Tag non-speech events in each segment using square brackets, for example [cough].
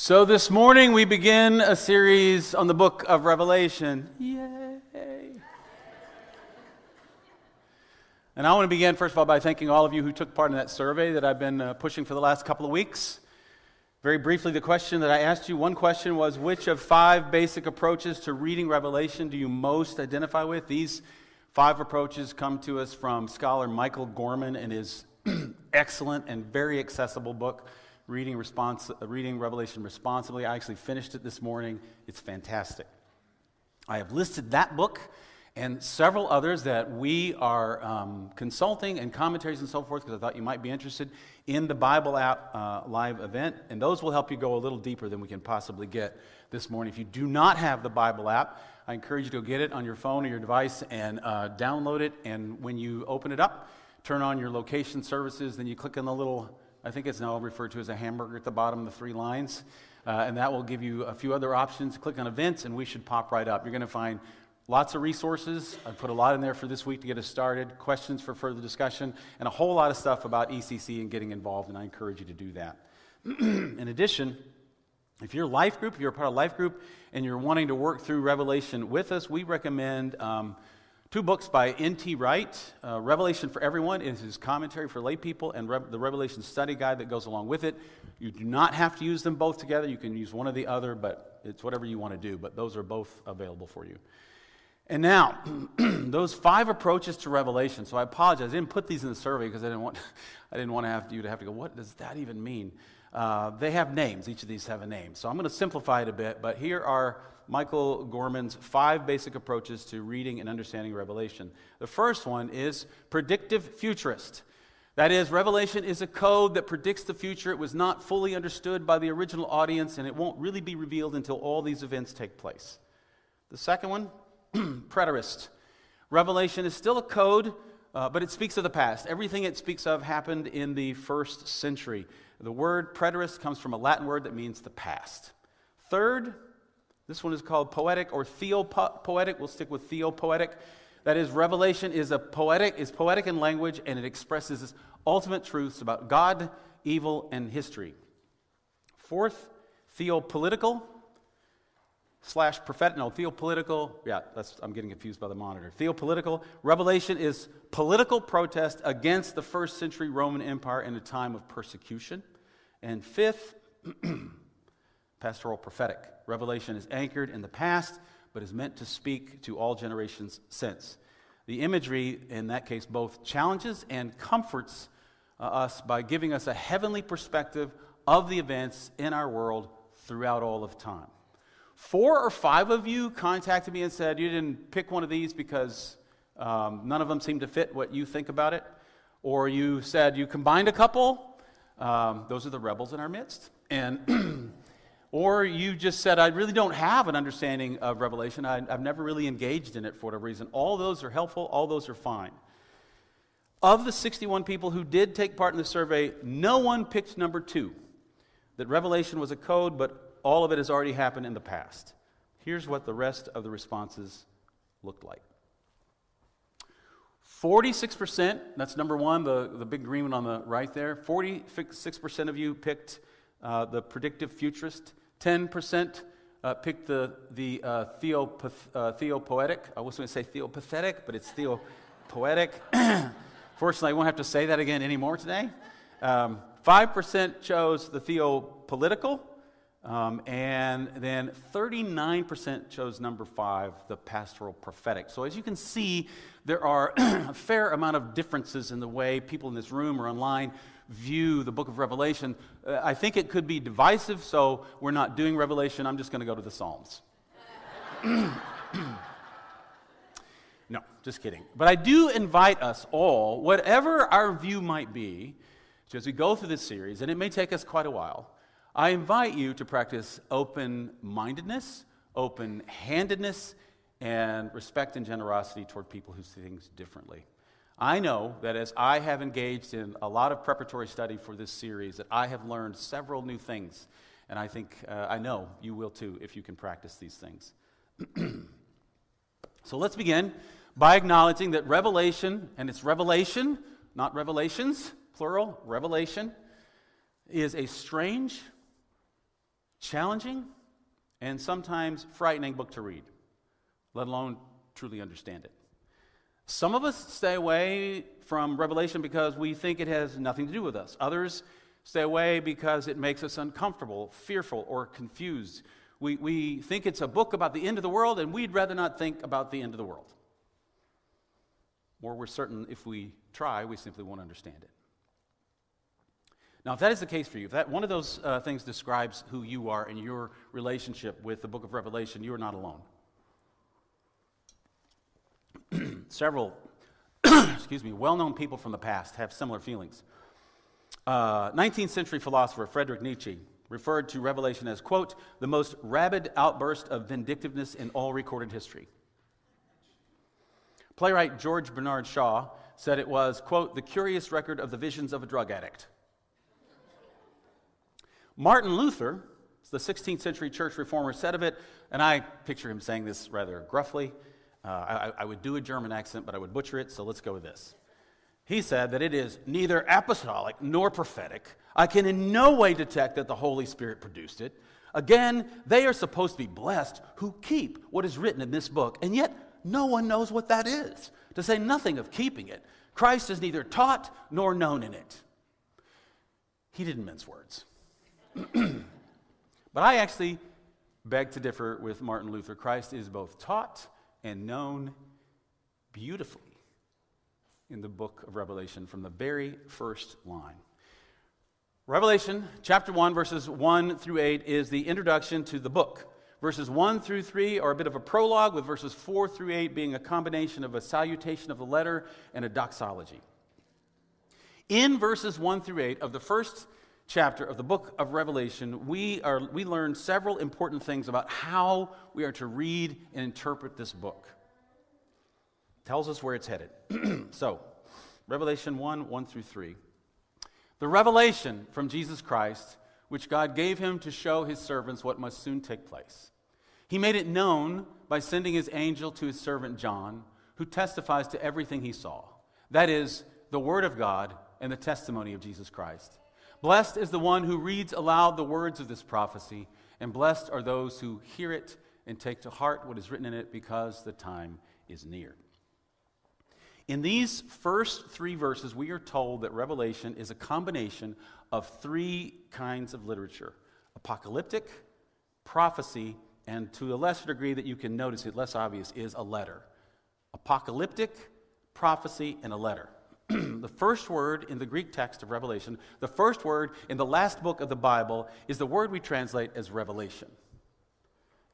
So, this morning we begin a series on the book of Revelation. Yay! And I want to begin, first of all, by thanking all of you who took part in that survey that I've been uh, pushing for the last couple of weeks. Very briefly, the question that I asked you one question was Which of five basic approaches to reading Revelation do you most identify with? These five approaches come to us from scholar Michael Gorman in his [clears throat] excellent and very accessible book reading, response, reading Revelation responsibly. I actually finished it this morning. It's fantastic. I have listed that book and several others that we are um, consulting and commentaries and so forth because I thought you might be interested in the Bible app uh, live event. And those will help you go a little deeper than we can possibly get this morning. If you do not have the Bible app, I encourage you to go get it on your phone or your device and uh, download it. And when you open it up, turn on your location services, then you click on the little I think it's now referred to as a hamburger at the bottom, the three lines. Uh, and that will give you a few other options. Click on events, and we should pop right up. You're going to find lots of resources. I've put a lot in there for this week to get us started, questions for further discussion, and a whole lot of stuff about ECC and getting involved, and I encourage you to do that. [clears throat] in addition, if you're a life group, if you're a part of life group, and you're wanting to work through Revelation with us, we recommend um, Two books by N.T. Wright uh, Revelation for Everyone is his commentary for lay people, and Re- the Revelation study guide that goes along with it. You do not have to use them both together. You can use one or the other, but it's whatever you want to do. But those are both available for you. And now, [clears throat] those five approaches to Revelation. So I apologize. I didn't put these in the survey because I didn't want, [laughs] I didn't want to have you to have to go, what does that even mean? Uh, they have names. Each of these have a name. So I'm going to simplify it a bit, but here are Michael Gorman's five basic approaches to reading and understanding Revelation. The first one is predictive futurist. That is, Revelation is a code that predicts the future. It was not fully understood by the original audience, and it won't really be revealed until all these events take place. The second one, [clears throat] preterist. Revelation is still a code, uh, but it speaks of the past. Everything it speaks of happened in the first century. The word preterist comes from a Latin word that means the past. Third, this one is called poetic or theopoetic. We'll stick with theopoetic. That is, Revelation is a poetic, is poetic in language, and it expresses ultimate truths about God, evil, and history. Fourth, theopolitical slash prophetic. No, theopolitical. Yeah, I'm getting confused by the monitor. Theopolitical. Revelation is political protest against the first century Roman Empire in a time of persecution. And fifth, [clears throat] pastoral prophetic. Revelation is anchored in the past, but is meant to speak to all generations since. The imagery, in that case, both challenges and comforts uh, us by giving us a heavenly perspective of the events in our world throughout all of time. Four or five of you contacted me and said you didn't pick one of these because um, none of them seem to fit what you think about it. Or you said you combined a couple. Um, those are the rebels in our midst. And [clears throat] Or you just said, I really don't have an understanding of Revelation. I, have never really engaged in it for whatever reason. All those are helpful, all those are fine. Of the 61 people who did take part in the survey, no one picked number two that Revelation was a code, but all of it has already happened in the past. Here's what the rest of the responses looked like 46%, that's number one, the, the big green one on the right there. 46% of you picked uh, the predictive futurist. 10% uh, picked the, the uh, theopoth, uh, theopoetic. I was going to say theopathetic, but it's theopoetic. [coughs] Fortunately, I won't have to say that again anymore today. Um, 5% chose the theopolitical, um, and then 39% chose number five, the pastoral prophetic. So, as you can see, there are [clears throat] a fair amount of differences in the way people in this room or online view the book of Revelation. Uh, I think it could be divisive, so we're not doing Revelation. I'm just going to go to the Psalms. [clears throat] no, just kidding. But I do invite us all, whatever our view might be, so as we go through this series, and it may take us quite a while, I invite you to practice open mindedness, open handedness, and respect and generosity toward people who see things differently. I know that as I have engaged in a lot of preparatory study for this series, that I have learned several new things. And I think, uh, I know you will too if you can practice these things. [clears throat] so let's begin by acknowledging that revelation, and it's revelation, not revelations, plural, revelation, is a strange, challenging and sometimes frightening book to read, let alone truly understand it. Some of us stay away from Revelation because we think it has nothing to do with us. Others stay away because it makes us uncomfortable, fearful, or confused. We, we think it's a book about the end of the world, and we'd rather not think about the end of the world. Or we're certain if we try, we simply won't understand it. Now, if that is the case for you, if that one of those uh, things describes who you are and your relationship with the book of Revelation, you are not alone. [clears throat] Several, [clears throat] excuse me, well-known people from the past have similar feelings. Uh, 19th century philosopher Friedrich Nietzsche referred to Revelation as, quote, the most rabid outburst of vindictiveness in all recorded history. Playwright George Bernard Shaw said it was, quote, the curious record of the visions of a drug addict. Martin Luther, the 16th century church reformer, said of it, and I picture him saying this rather gruffly. Uh, I, I would do a German accent, but I would butcher it, so let's go with this. He said that it is neither apostolic nor prophetic. I can in no way detect that the Holy Spirit produced it. Again, they are supposed to be blessed who keep what is written in this book, and yet no one knows what that is, to say nothing of keeping it. Christ is neither taught nor known in it. He didn't mince words. [clears throat] but I actually beg to differ with Martin Luther. Christ is both taught and known beautifully in the book of Revelation from the very first line. Revelation chapter 1, verses 1 through 8 is the introduction to the book. Verses 1 through 3 are a bit of a prologue, with verses 4 through 8 being a combination of a salutation of the letter and a doxology. In verses 1 through 8 of the first chapter of the book of Revelation, we, are, we learn several important things about how we are to read and interpret this book. It tells us where it's headed. [clears throat] so, Revelation 1 1 through 3. The revelation from Jesus Christ, which God gave him to show his servants what must soon take place. He made it known by sending his angel to his servant John, who testifies to everything he saw. That is, the Word of God and the testimony of Jesus Christ. Blessed is the one who reads aloud the words of this prophecy, and blessed are those who hear it and take to heart what is written in it, because the time is near. In these first three verses, we are told that Revelation is a combination of three kinds of literature apocalyptic, prophecy, and to a lesser degree that you can notice it less obvious, is a letter. Apocalyptic, prophecy, and a letter. [clears throat] the first word in the Greek text of Revelation, the first word in the last book of the Bible, is the word we translate as revelation.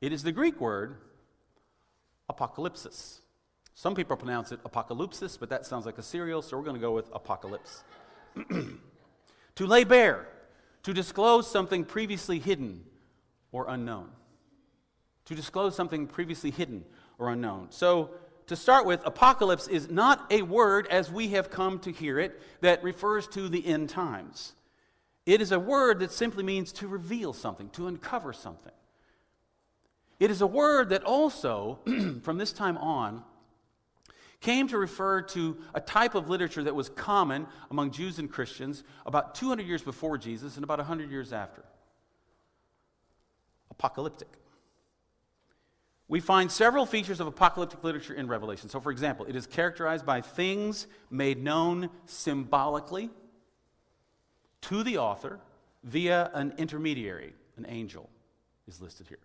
It is the Greek word apocalypsis. Some people pronounce it apocalypsis, but that sounds like a cereal, so we're going to go with apocalypse. [clears throat] to lay bare, to disclose something previously hidden or unknown. To disclose something previously hidden or unknown. So, to start with, apocalypse is not a word as we have come to hear it that refers to the end times. It is a word that simply means to reveal something, to uncover something. It is a word that also, [clears throat] from this time on, came to refer to a type of literature that was common among Jews and Christians about 200 years before Jesus and about 100 years after. Apocalyptic we find several features of apocalyptic literature in Revelation. So, for example, it is characterized by things made known symbolically to the author via an intermediary, an angel is listed here.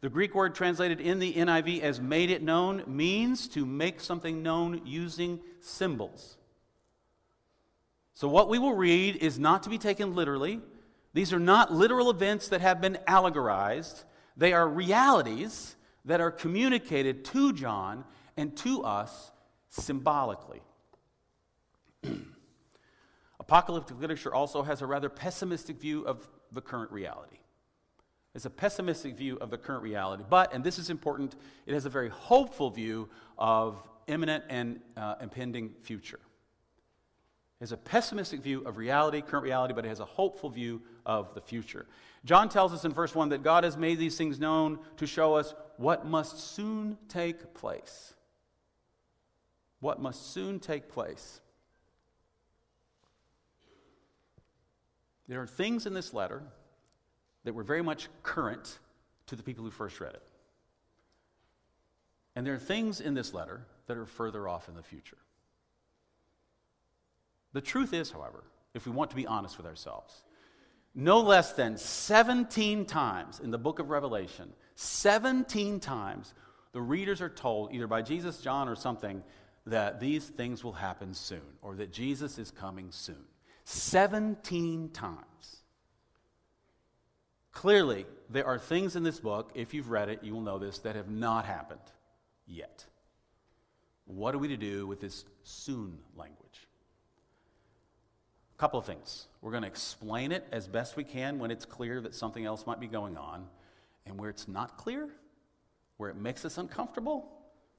The Greek word translated in the NIV as made it known means to make something known using symbols. So, what we will read is not to be taken literally. These are not literal events that have been allegorized, they are realities that are communicated to John and to us symbolically. [clears throat] Apocalyptic literature also has a rather pessimistic view of the current reality. It's a pessimistic view of the current reality, but, and this is important, it has a very hopeful view of imminent and uh, impending future. It has a pessimistic view of reality, current reality, but it has a hopeful view of the future. John tells us in verse 1 that God has made these things known to show us what must soon take place. What must soon take place. There are things in this letter that were very much current to the people who first read it. And there are things in this letter that are further off in the future. The truth is, however, if we want to be honest with ourselves, no less than 17 times in the book of Revelation, 17 times, the readers are told, either by Jesus, John, or something, that these things will happen soon, or that Jesus is coming soon. 17 times. Clearly, there are things in this book, if you've read it, you will know this, that have not happened yet. What are we to do with this soon language? A couple of things. We're going to explain it as best we can when it's clear that something else might be going on. And where it's not clear, where it makes us uncomfortable,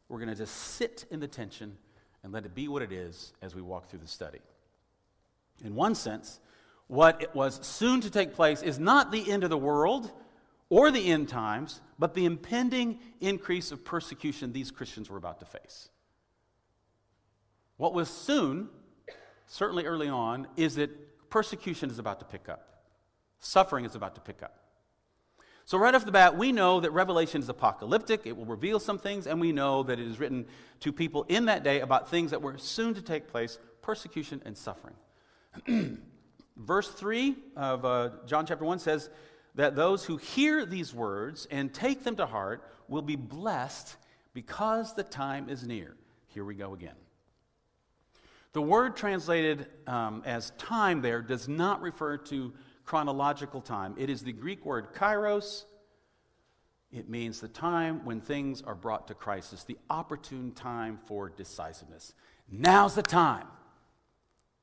we're going to just sit in the tension and let it be what it is as we walk through the study. In one sense, what it was soon to take place is not the end of the world or the end times, but the impending increase of persecution these Christians were about to face. What was soon, certainly early on, is that persecution is about to pick up, suffering is about to pick up. So, right off the bat, we know that Revelation is apocalyptic. It will reveal some things, and we know that it is written to people in that day about things that were soon to take place persecution and suffering. [clears throat] Verse 3 of uh, John chapter 1 says that those who hear these words and take them to heart will be blessed because the time is near. Here we go again. The word translated um, as time there does not refer to chronological time. It is the Greek word kairos. It means the time when things are brought to crisis, the opportune time for decisiveness. Now's the time.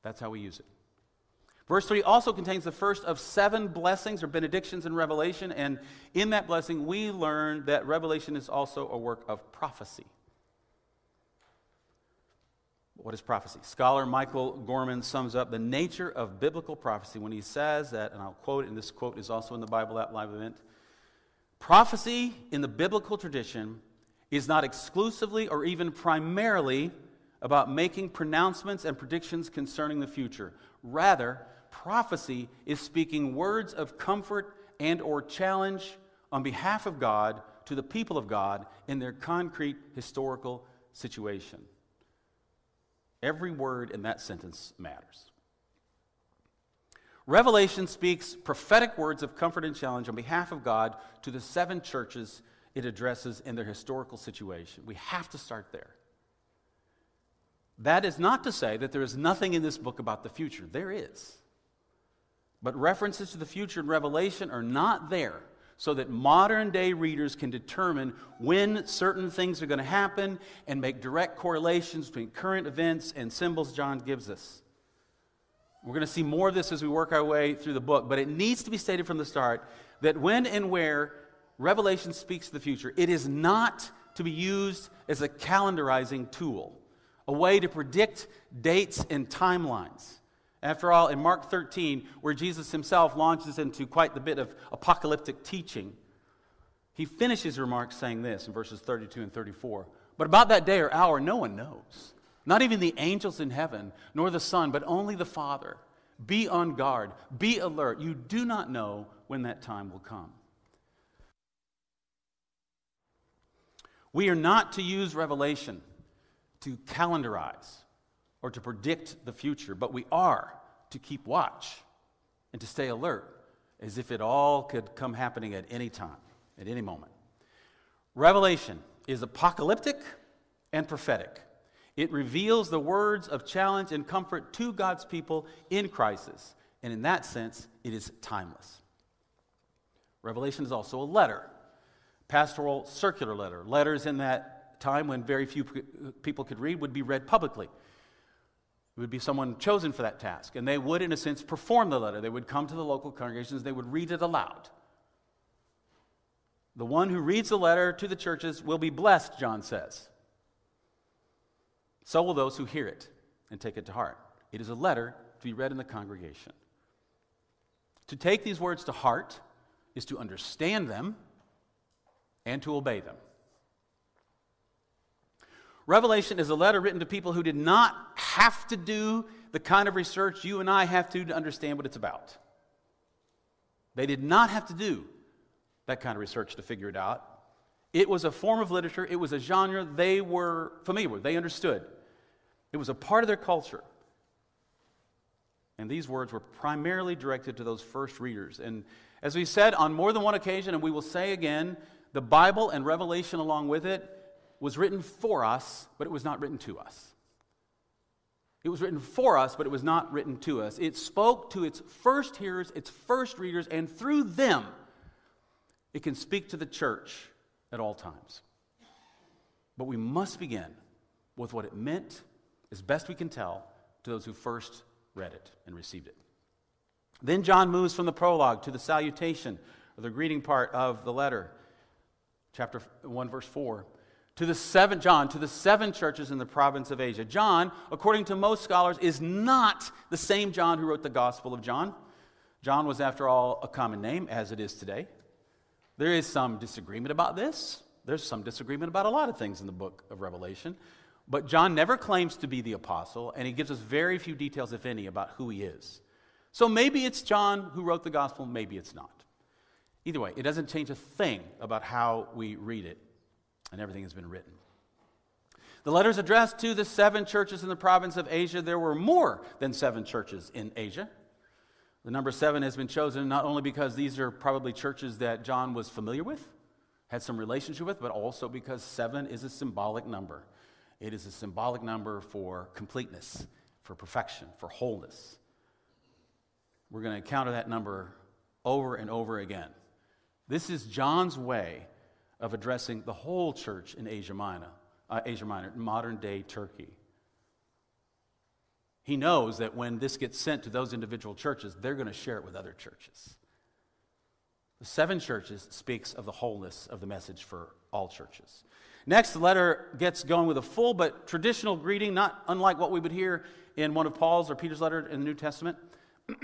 That's how we use it. Verse 3 also contains the first of seven blessings or benedictions in Revelation, and in that blessing, we learn that Revelation is also a work of prophecy. What is prophecy? Scholar Michael Gorman sums up the nature of biblical prophecy when he says that, and I'll quote, and this quote is also in the Bible App Live event prophecy in the biblical tradition is not exclusively or even primarily about making pronouncements and predictions concerning the future. Rather, prophecy is speaking words of comfort and or challenge on behalf of God to the people of God in their concrete historical situation. Every word in that sentence matters. Revelation speaks prophetic words of comfort and challenge on behalf of God to the seven churches it addresses in their historical situation. We have to start there. That is not to say that there is nothing in this book about the future. There is. But references to the future in Revelation are not there so that modern day readers can determine when certain things are going to happen and make direct correlations between current events and symbols John gives us. We're going to see more of this as we work our way through the book, but it needs to be stated from the start that when and where Revelation speaks to the future, it is not to be used as a calendarizing tool, a way to predict dates and timelines. After all, in Mark 13, where Jesus himself launches into quite the bit of apocalyptic teaching, he finishes remarks saying this in verses 32 and 34. But about that day or hour, no one knows. Not even the angels in heaven, nor the Son, but only the Father. Be on guard, be alert. You do not know when that time will come. We are not to use Revelation to calendarize or to predict the future, but we are to keep watch and to stay alert as if it all could come happening at any time, at any moment. Revelation is apocalyptic and prophetic. It reveals the words of challenge and comfort to God's people in crisis, and in that sense, it is timeless. Revelation is also a letter, pastoral circular letter. Letters in that time when very few people could read would be read publicly. It would be someone chosen for that task. And they would, in a sense, perform the letter. They would come to the local congregations, they would read it aloud. The one who reads the letter to the churches will be blessed, John says. So will those who hear it and take it to heart. It is a letter to be read in the congregation. To take these words to heart is to understand them and to obey them. Revelation is a letter written to people who did not have to do the kind of research you and I have to to understand what it's about. They did not have to do that kind of research to figure it out. It was a form of literature, it was a genre they were familiar with, they understood. It was a part of their culture. And these words were primarily directed to those first readers. And as we said on more than one occasion, and we will say again, the Bible and Revelation along with it was written for us, but it was not written to us. It was written for us, but it was not written to us. It spoke to its first hearers, its first readers, and through them, it can speak to the church at all times. But we must begin with what it meant, as best we can tell, to those who first read it and received it. Then John moves from the prologue to the salutation, or the greeting part of the letter, chapter 1, verse 4 to the seven John to the seven churches in the province of Asia. John, according to most scholars, is not the same John who wrote the Gospel of John. John was, after all, a common name, as it is today. There is some disagreement about this. There's some disagreement about a lot of things in the book of Revelation. But John never claims to be the apostle, and he gives us very few details, if any, about who he is. So maybe it's John who wrote the gospel, maybe it's not. Either way, it doesn't change a thing about how we read it and everything has been written. The letter is addressed to the seven churches in the province of Asia. There were more than seven churches in Asia. The number seven has been chosen not only because these are probably churches that John was familiar with, had some relationship with, but also because seven is a symbolic number. It is a symbolic number for completeness, for perfection, for wholeness. We're going to encounter that number over and over again. This is John's way of addressing the whole church in Asia Minor, uh, Asia Minor, modern day Turkey. He knows that when this gets sent to those individual churches, they're going to share it with other churches. The seven churches speaks of the wholeness of the message for all churches. Next, the letter gets going with a full but traditional greeting, not unlike what we would hear in one of Paul's or Peter's letter in the New Testament. [clears throat]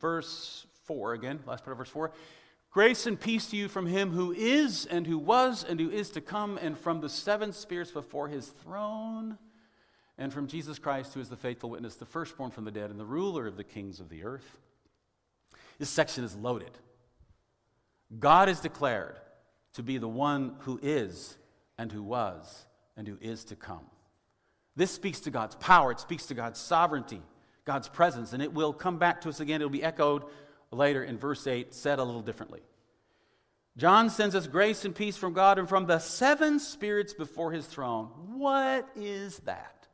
verse 4 again, last part of verse 4. Grace and peace to you from him who is, and who was, and who is to come, and from the seven spirits before his throne, and from Jesus Christ, who is the faithful witness, the firstborn from the dead, and the ruler of the kings of the earth. This section is loaded. God is declared to be the one who is, and who was, and who is to come. This speaks to God's power, it speaks to God's sovereignty, God's presence, and it will come back to us again. It'll be echoed later in verse 8, said a little differently. John sends us grace and peace from God and from the seven spirits before his throne. What is that?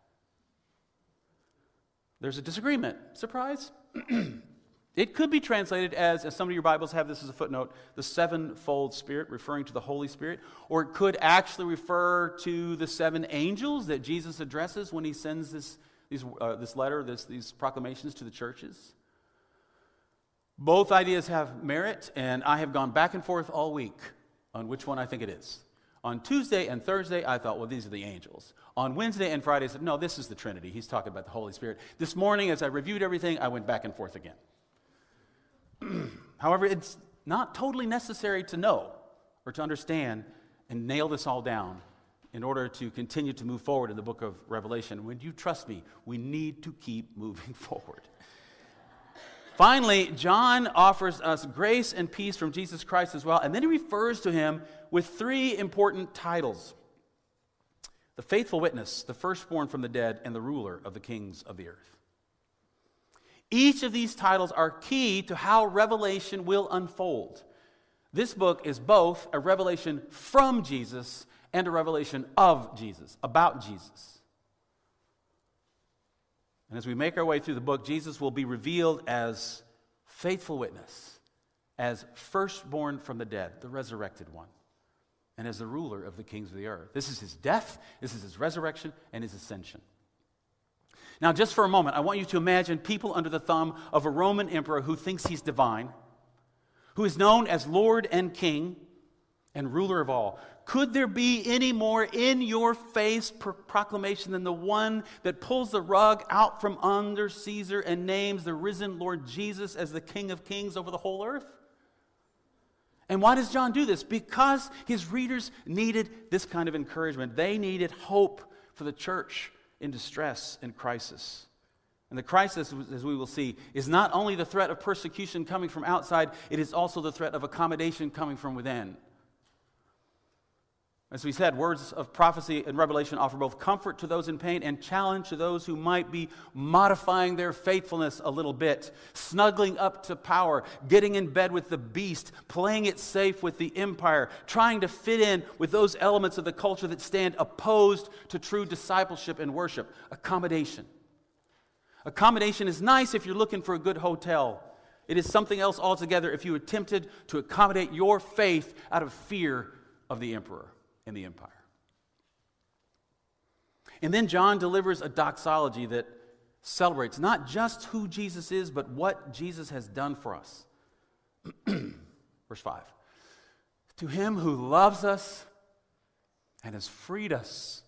There's a disagreement. Surprise? [clears throat] it could be translated as, as some of your Bibles have this as a footnote, the sevenfold Spirit, referring to the Holy Spirit. Or it could actually refer to the seven angels that Jesus addresses when he sends this, these, uh, this letter, this, these proclamations to the churches. Both ideas have merit, and I have gone back and forth all week on which one I think it is. On Tuesday and Thursday, I thought, well, these are the angels. On Wednesday and Friday, I said, no, this is the Trinity. He's talking about the Holy Spirit. This morning, as I reviewed everything, I went back and forth again. [clears throat] However, it's not totally necessary to know or to understand and nail this all down in order to continue to move forward in the book of Revelation. When you trust me, we need to keep [laughs] moving forward. Finally, John offers us grace and peace from Jesus Christ as well, and then he refers to him with three important titles the faithful witness, the firstborn from the dead, and the ruler of the kings of the earth. Each of these titles are key to how Revelation will unfold. This book is both a revelation from Jesus and a revelation of Jesus, about Jesus. And as we make our way through the book, Jesus will be revealed as faithful witness, as firstborn from the dead, the resurrected one, and as the ruler of the kings of the earth. This is his death, this is his resurrection, and his ascension. Now, just for a moment, I want you to imagine people under the thumb of a Roman emperor who thinks he's divine, who is known as Lord and King and ruler of all, could there be any more in your face proclamation than the one that pulls the rug out from under Caesar and names the risen Lord Jesus as the King of Kings over the whole earth? And why does John do this? Because his readers needed this kind of encouragement. They needed hope for the church in distress and crisis. And the crisis, as we will see, is not only the threat of persecution coming from outside, it is also the threat of accommodation coming from within. As we said, words of prophecy and revelation offer both comfort to those in pain and challenge to those who might be modifying their faithfulness a little bit, snuggling up to power, getting in bed with the beast, playing it safe with the empire, trying to fit in with those elements of the culture that stand opposed to true discipleship and worship. Accommodation. Accommodation is nice if you're looking for a good hotel. It is something else altogether if you attempted to accommodate your faith out of fear of the emperor in the empire. And then John delivers a doxology that celebrates not just who Jesus is, but what Jesus has done for us. [clears throat] Verse 5 To him who loves us and has freed us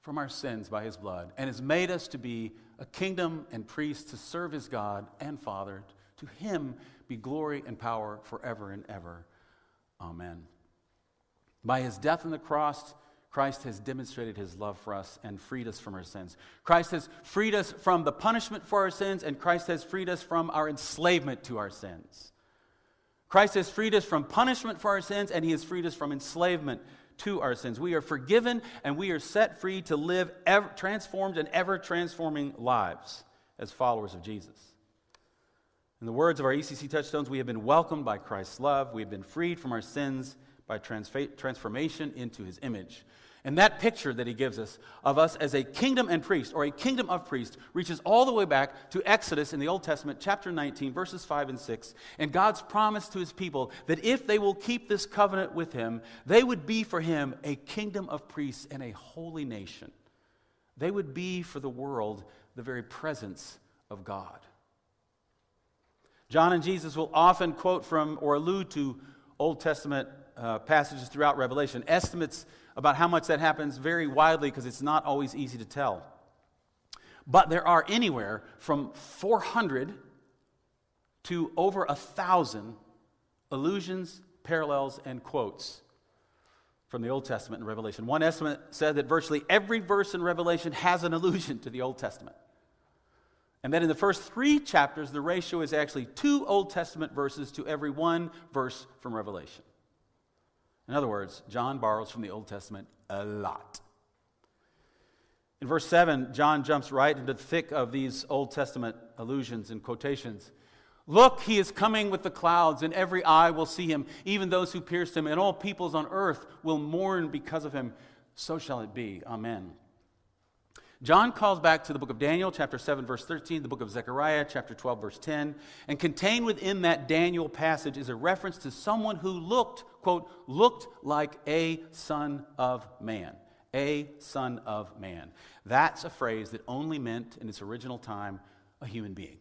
from our sins by his blood, and has made us to be a kingdom and priests to serve his God and Father, to him be glory and power forever and ever. Amen. By his death on the cross, Christ has demonstrated his love for us and freed us from our sins. Christ has freed us from the punishment for our sins, and Christ has freed us from our enslavement to our sins. Christ has freed us from punishment for our sins, and he has freed us from enslavement to our sins. We are forgiven, and we are set free to live ever, transformed and ever transforming lives as followers of Jesus. In the words of our ECC touchstones, we have been welcomed by Christ's love, we have been freed from our sins by transformation into his image. And that picture that he gives us of us as a kingdom and priest, or a kingdom of priests, reaches all the way back to Exodus in the Old Testament, chapter 19, verses 5 and 6. And God's promise to his people that if they will keep this covenant with him, they would be for him a kingdom of priests and a holy nation. They would be for the world the very presence of God. John and Jesus will often quote from or allude to Old Testament uh, passages throughout Revelation. Estimates about how much that happens vary widely because it's not always easy to tell. But there are anywhere from 400 to over a thousand allusions, parallels, and quotes from the Old Testament and Revelation. One estimate said that virtually every verse in Revelation has an allusion to the Old Testament. And then in the first three chapters, the ratio is actually two Old Testament verses to every one verse from Revelation. In other words, John borrows from the Old Testament a lot. In verse 7, John jumps right into the thick of these Old Testament allusions and quotations. Look, he is coming with the clouds, and every eye will see him, even those who pierced him, and all peoples on earth will mourn because of him. So shall it be. Amen. John calls back to the book of Daniel, chapter 7, verse 13, the book of Zechariah, chapter 12, verse 10. And contained within that Daniel passage is a reference to someone who looked, quote, looked like a son of man. A son of man. That's a phrase that only meant, in its original time, a human being.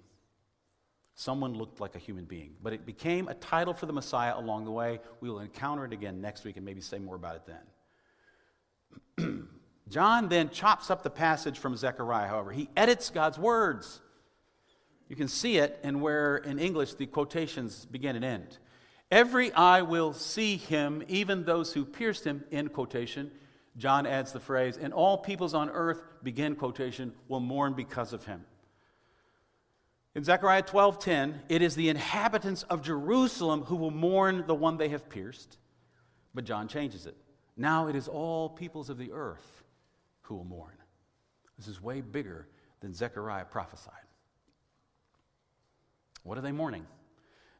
Someone looked like a human being. But it became a title for the Messiah along the way. We will encounter it again next week and maybe say more about it then. [clears throat] John then chops up the passage from Zechariah, however. He edits God's words. You can see it in where in English the quotations begin and end. Every eye will see him, even those who pierced him, end quotation. John adds the phrase, and all peoples on earth, begin quotation, will mourn because of him. In Zechariah 12:10, it is the inhabitants of Jerusalem who will mourn the one they have pierced. But John changes it. Now it is all peoples of the earth who will mourn. This is way bigger than Zechariah prophesied. What are they mourning?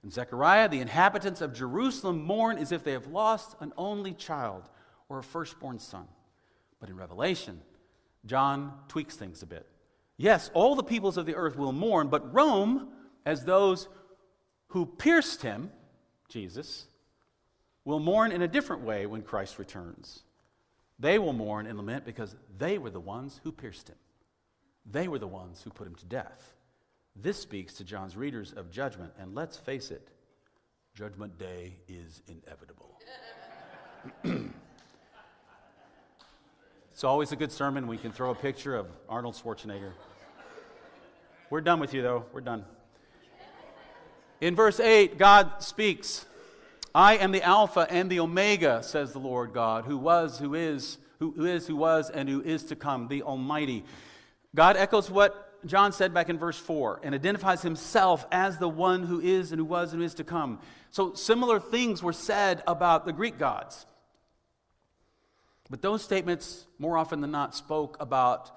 In Zechariah, the inhabitants of Jerusalem mourn as if they have lost an only child or a firstborn son. But in Revelation, John tweaks things a bit. Yes, all the peoples of the earth will mourn, but Rome, as those who pierced him, Jesus, will mourn in a different way when Christ returns. They will mourn and lament because they were the ones who pierced him. They were the ones who put him to death. This speaks to John's readers of judgment, and let's face it, Judgment Day is inevitable. it's always a good sermon. We can throw a picture of Arnold Schwarzenegger. We're done with you, though. We're done. In verse 8, God speaks. I am the Alpha and the Omega, says the Lord God, who was, who is, who is, who was, and who is to come, the Almighty. God echoes what John said back in verse 4 and identifies himself as the one who is and who was and who is to come. So, similar things were said about the Greek gods. But those statements, more often than not, spoke about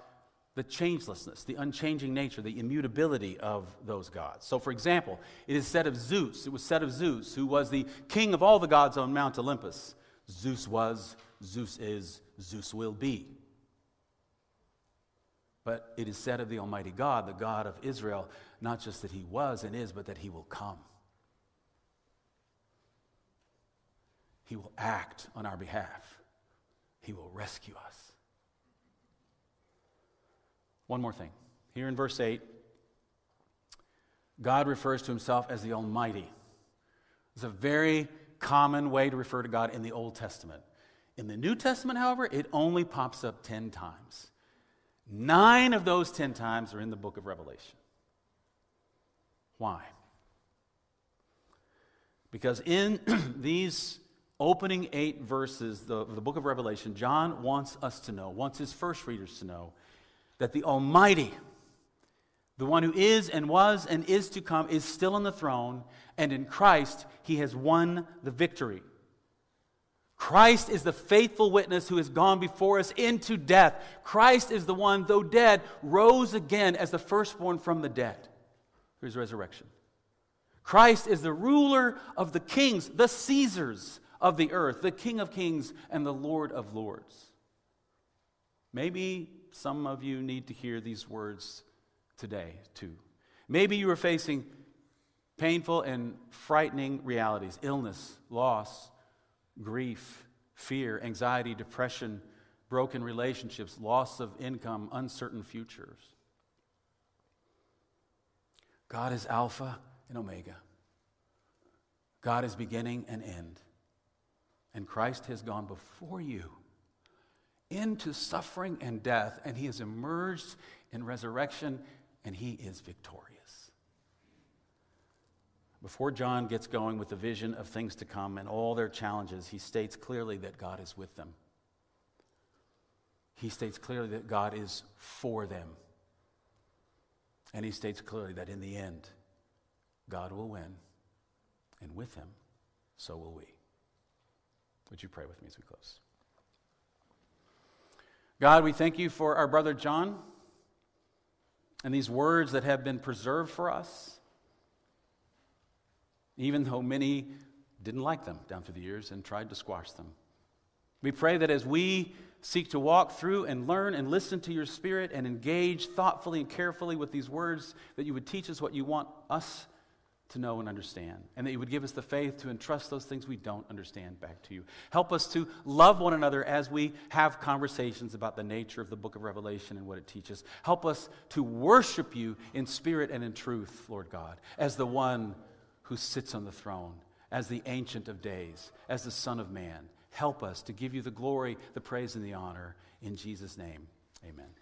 the changelessness, the unchanging nature, the immutability of those gods. So, for example, it is said of Zeus, it was said of Zeus, who was the king of all the gods on Mount Olympus Zeus was, Zeus is, Zeus will be. But it is said of the Almighty God, the God of Israel, not just that he was and is, but that he will come. He will act on our behalf, he will rescue us. One more thing. Here in verse 8, God refers to himself as the Almighty. It's a very common way to refer to God in the Old Testament. In the New Testament, however, it only pops up 10 times. Nine of those 10 times are in the book of Revelation. Why? Because in [clears throat] these opening eight verses of the book of Revelation, John wants us to know, wants his first readers to know, that the Almighty, the one who is and was and is to come, is still on the throne, and in Christ he has won the victory. Christ is the faithful witness who has gone before us into death. Christ is the one, though dead, rose again as the firstborn from the dead through his resurrection. Christ is the ruler of the kings, the Caesars of the earth, the King of kings and the Lord of lords. Maybe some of you need to hear these words today, too. Maybe you are facing painful and frightening realities illness, loss, grief, fear, anxiety, depression, broken relationships, loss of income, uncertain futures. God is Alpha and Omega. God is beginning and end. And Christ has gone before you into suffering and death, and he has emerged in resurrection, and he is victorious. Before John gets going with the vision of things to come and all their challenges, he states clearly that God is with them. He states clearly that God is for them. And he states clearly that in the end, God will win, and with him, so will we. Would you pray with me as we close? God, we thank you for our brother John and these words that have been preserved for us, even though many didn't like them down through the years and tried to squash them. We pray that as we seek to walk through and learn and listen to your Spirit and engage thoughtfully and carefully with these words, that you would teach us what you want us to know and understand, and that you would give us the faith to entrust those things we don't understand back to you. Help us to love one another as we have conversations about the nature of the book of Revelation and what it teaches. Help us to worship you in spirit and in truth, Lord God, as the one who sits on the throne, as the Ancient of Days, as the Son of Man. Help us to give you the glory, the praise, and the honor. In Jesus' name, amen.